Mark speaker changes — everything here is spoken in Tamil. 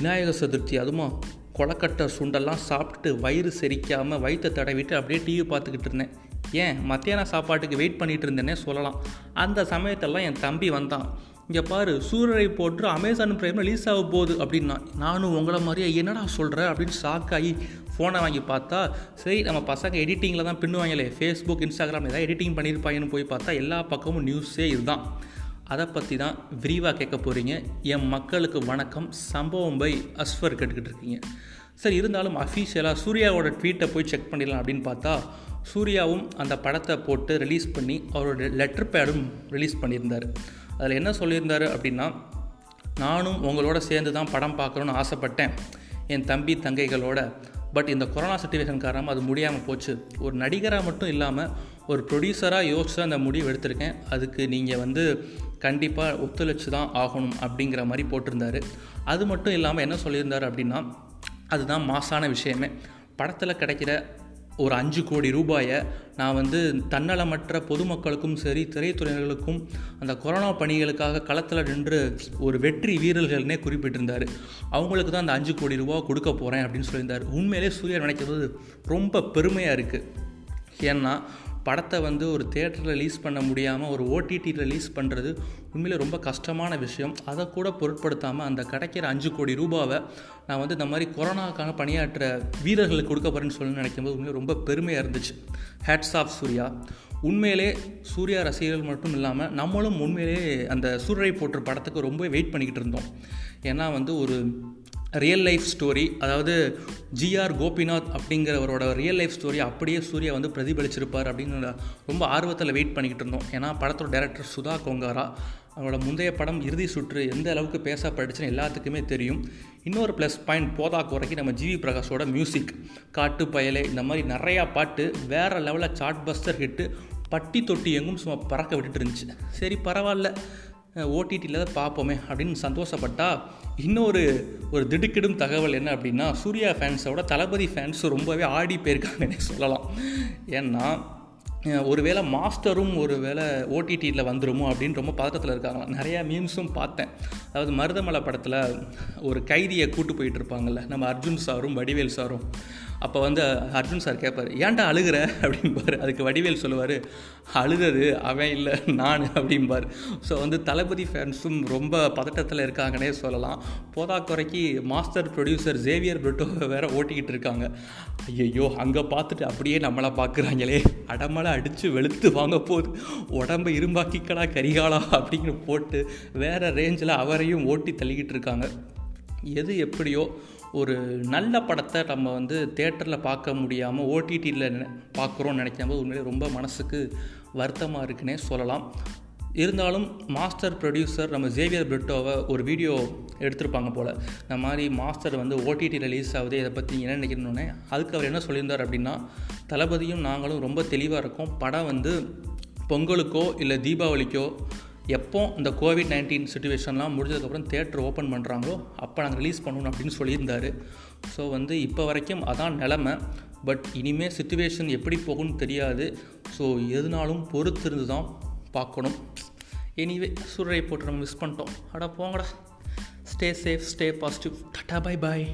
Speaker 1: விநாயகர் சதுர்த்தி அதுமா கொலக்கட்டை சுண்டெல்லாம் சாப்பிட்டுட்டு வயிறு செரிக்காமல் வயிற்றை தடவிட்டு அப்படியே டிவி பார்த்துக்கிட்டு இருந்தேன். ஏன்? மத்தியான சாப்பாட்டுக்கு வெயிட் பண்ணிகிட்டு இருந்தேனே சொல்லலாம். அந்த சமயத்தெல்லாம் என் தம்பி வந்தான். இங்கே பாரு சூரரை போட்டு அமேசான் பிரைம் ரிலீஸ் ஆக போகுது அப்படின்னா நானும் உங்களை மாதிரியே என்னடா சொல்கிற அப்படின்னு ஷாக்காகி ஃபோனை வாங்கி பார்த்தா சரி நம்ம பசங்க எடிட்டிங்கில் தான் பின்னுவாங்களே. ஃபேஸ்புக் இன்ஸ்டாகிராம் ஏதாவது எடிட்டிங் பண்ணியிருப்பாங்கன்னு போய் பார்த்தா எல்லா பக்கமும் நியூஸே இதுதான். அதை பற்றி தான் விரிவாக கேட்க போகிறீங்க என் மக்களுக்கு வணக்கம். சம்பவம் பை அஸ்வர் கேட்டுக்கிட்டு இருக்கீங்க. சரி இருந்தாலும் அஃபீஷியலாக சூர்யாவோட ட்வீட்டை போய் செக் பண்ணிடலாம் அப்படின்னு பார்த்தா சூர்யாவும் அந்த படத்தை போட்டு ரிலீஸ் பண்ணி அவரோட லெட்டர் பேடும் ரிலீஸ் பண்ணியிருந்தார். அதில் என்ன சொல்லியிருந்தார் அப்படின்னா நானும் உங்களோட சேர்ந்து தான் படம் பார்க்கணுன்னு ஆசைப்பட்டேன். என் தம்பி தங்கைகளோட. பட் இந்த கொரோனா சுச்சுவேஷன் காரணமாக அது முடியாமல் போச்சு. ஒரு நடிகராக மட்டும் இல்லாமல் ஒரு ப்ரொடியூசராக யோசிச்சு அந்த முடிவு எடுத்திருக்கேன். அதுக்கு நீங்கள் வந்து கண்டிப்பாக ஒத்துழைச்சு தான் ஆகணும் அப்படிங்கிற மாதிரி போட்டிருந்தாரு. அது மட்டும் இல்லாமல் என்ன சொல்லியிருந்தார் அப்படின்னா அதுதான் மாசான விஷயமே. படத்தில் கிடைக்கிற ஒரு அஞ்சு கோடி ரூபாயை நான் வந்து தன்னலமற்ற பொதுமக்களுக்கும் சரி திரைத்துறையினர்களுக்கும் அந்த கொரோனா பணிகளுக்காக களத்தில் நின்று ஒரு வெற்றி வீரர்கள்னே குறிப்பிட்டிருந்தார். அவங்களுக்கு தான் அந்த அஞ்சு கோடி ரூபா கொடுக்க போகிறேன் அப்படின்னு சொல்லியிருந்தார். உண்மையிலே சூர்யா நினைக்கிறது ரொம்ப பெருமையாக இருக்குது ஏன்னா படத்தை வந்து ஒரு தேட்டரில் ரிலீஸ் பண்ண முடியாமல் ஒரு ஓடிடி ரிலீஸ் பண்ணுறது உண்மையில் ரொம்ப கஷ்டமான விஷயம். அதை கூட பொருட்படுத்தாமல் அந்த கிடைக்கிற அஞ்சு கோடி ரூபாவை நான் வந்து இந்த மாதிரி கொரோனாக்கான பணியாற்ற வீரர்களுக்கு கொடுக்க போகிறேன்னு சொல்லி நினைக்கும்போது உண்மையிலே ரொம்ப பெருமையாக இருந்துச்சு. Hats off Suriya. உண்மையிலே சூர்யா ரசிகர்கள் மட்டும் இல்லாமல் நம்மளும் உண்மையிலே அந்த சூரரை போற்று படத்துக்கு ரொம்ப வெயிட் பண்ணிக்கிட்டு இருந்தோம். ஏன்னா வந்து ஒரு ரியல் லைஃப் ஸ்டோரி அதாவது ஜிஆர் கோபிநாத் அப்படிங்கிறவரோட ரியல் லைஃப் ஸ்டோரி அப்படியே சூர்யா வந்து பிரதிபலிச்சிருப்பார் அப்படின்னு ரொம்ப ஆர்வத்தில் வெயிட் பண்ணிக்கிட்டு இருந்தோம். ஏன்னா படத்தோட டேரக்டர் சுதா கொங்காரா அவரோட முந்தைய படம் இறுதி சுற்று எந்த அளவுக்கு பேசப்பட்டுச்சுன்னு எல்லாத்துக்குமே தெரியும். இன்னொரு ப்ளஸ் பாயிண்ட் போதா குறைக்கு நம்ம ஜிவி பிரகாஷோட மியூசிக் காட்டு பயலே இந்த மாதிரி நிறையா பாட்டு வேறு லெவலில் சாட் பஸ்டர் ஹிட்டு பட்டி தொட்டி எங்கும் சும்மா பறக்க விட்டுட்டு இருந்துச்சு. சரி பரவாயில்ல. ஓடிடியில் தான் பார்ப்போமே அப்படின்னு சந்தோஷப்பட்டா இன்னொரு ஒரு திடுக்கிடும் தகவல் என்ன அப்படின்னா சூர்யா ஃபேன்ஸோட தளபதி ஃபேன்ஸ் ரொம்பவே ஆடி போயிருக்காங்கன்னு சொல்லலாம். ஏன்னா ஒருவேளை மாஸ்டரும் ஒரு வேளை ஓடிடியில் வந்துருமோ அப்படின்னு ரொம்ப பதக்கத்தில் இருக்காங்க நிறையா மீம்ஸும் பார்த்தேன். அதாவது மருதமலை படத்தில் ஒரு கைதியை கூட்டு போயிட்டு இருப்பாங்கள்ல நம்ம அர்ஜுன் சாரும் வடிவேல் சாரும். அப்போ வந்து அர்ஜுன் சார் கேட்பார் ஏன்டா அழுகிற? அப்படிம்பார். அதுக்கு வடிவேல் சொல்லுவார் அழுதது அவன் இல்லை நான் அப்படிம்பார். ஸோ வந்து தளபதி ஃபேன்ஸும் ரொம்ப பதட்டத்தில் இருக்காங்கன்னே சொல்லலாம். போதா குறைக்கு மாஸ்டர் ப்ரொடியூசர் ஜேவியர் பிரிட்டோவை வேற ஓட்டிக்கிட்டு இருக்காங்க. ஐயையோ அங்கே பார்த்துட்டு அப்படியே நம்மளை பார்க்குறாங்களே அடமலை அடித்து வெளுத்து வாங்க போகுது. உடம்பை இரும்பாக்கிக்கடா கரிகாலா அப்படின்னு போட்டு வேறு ரேஞ்சில் அவரையும் ஓட்டி தள்ளிக்கிட்டு இருக்காங்க. எது எப்படியோ ஒரு நல்ல படத்தை நம்ம வந்து தேட்டரில் பார்க்க முடியாமல் ஓடிடியில் பார்க்குறோன்னு நினைக்கும் போது உண்மையிலே ரொம்ப மனசுக்கு வருத்தமாக இருக்குன்னே சொல்லலாம். இருந்தாலும் மாஸ்டர் ப்ரொடியூசர் நம்ம ஜேவியர் பிரிட்டோவை ஒரு வீடியோ எடுத்திருப்பாங்க போல். இந்த மாதிரி மாஸ்டர் வந்து ஓடிடி ரிலீஸ் ஆகுது இதை பற்றி என்ன நினைக்கணுன்னே அதுக்கு அவர் என்ன சொல்லியிருந்தார் அப்படின்னா தளபதியும் நாங்களும் ரொம்ப தெளிவாக இருக்கோம். படம் வந்து பொங்கலுக்கோ இல்லை தீபாவளிக்கோ எப்போ இந்த கோவிட் நைன்டீன் சுச்சுவேஷன்லாம் முடிஞ்சதுக்கப்புறம் தேட்டர் ஓப்பன் பண்ணுறாங்களோ அப்போ நாங்கள் ரிலீஸ் பண்ணணும் அப்படின்னு சொல்லியிருந்தார். ஸோ வந்து இப்போ வரைக்கும் அதான் நிலமை. பட் இனிமேல் சுச்சுவேஷன் எப்படி போகும்னு தெரியாது. ஸோ எதுனாலும் பொறுத்திருந்து தான் பார்க்கணும். எனிவே சூரரை போட்டு நம்ம மிஸ் பண்ணிட்டோம். அடா போங்கடா. Stay safe stay positive tata bye bye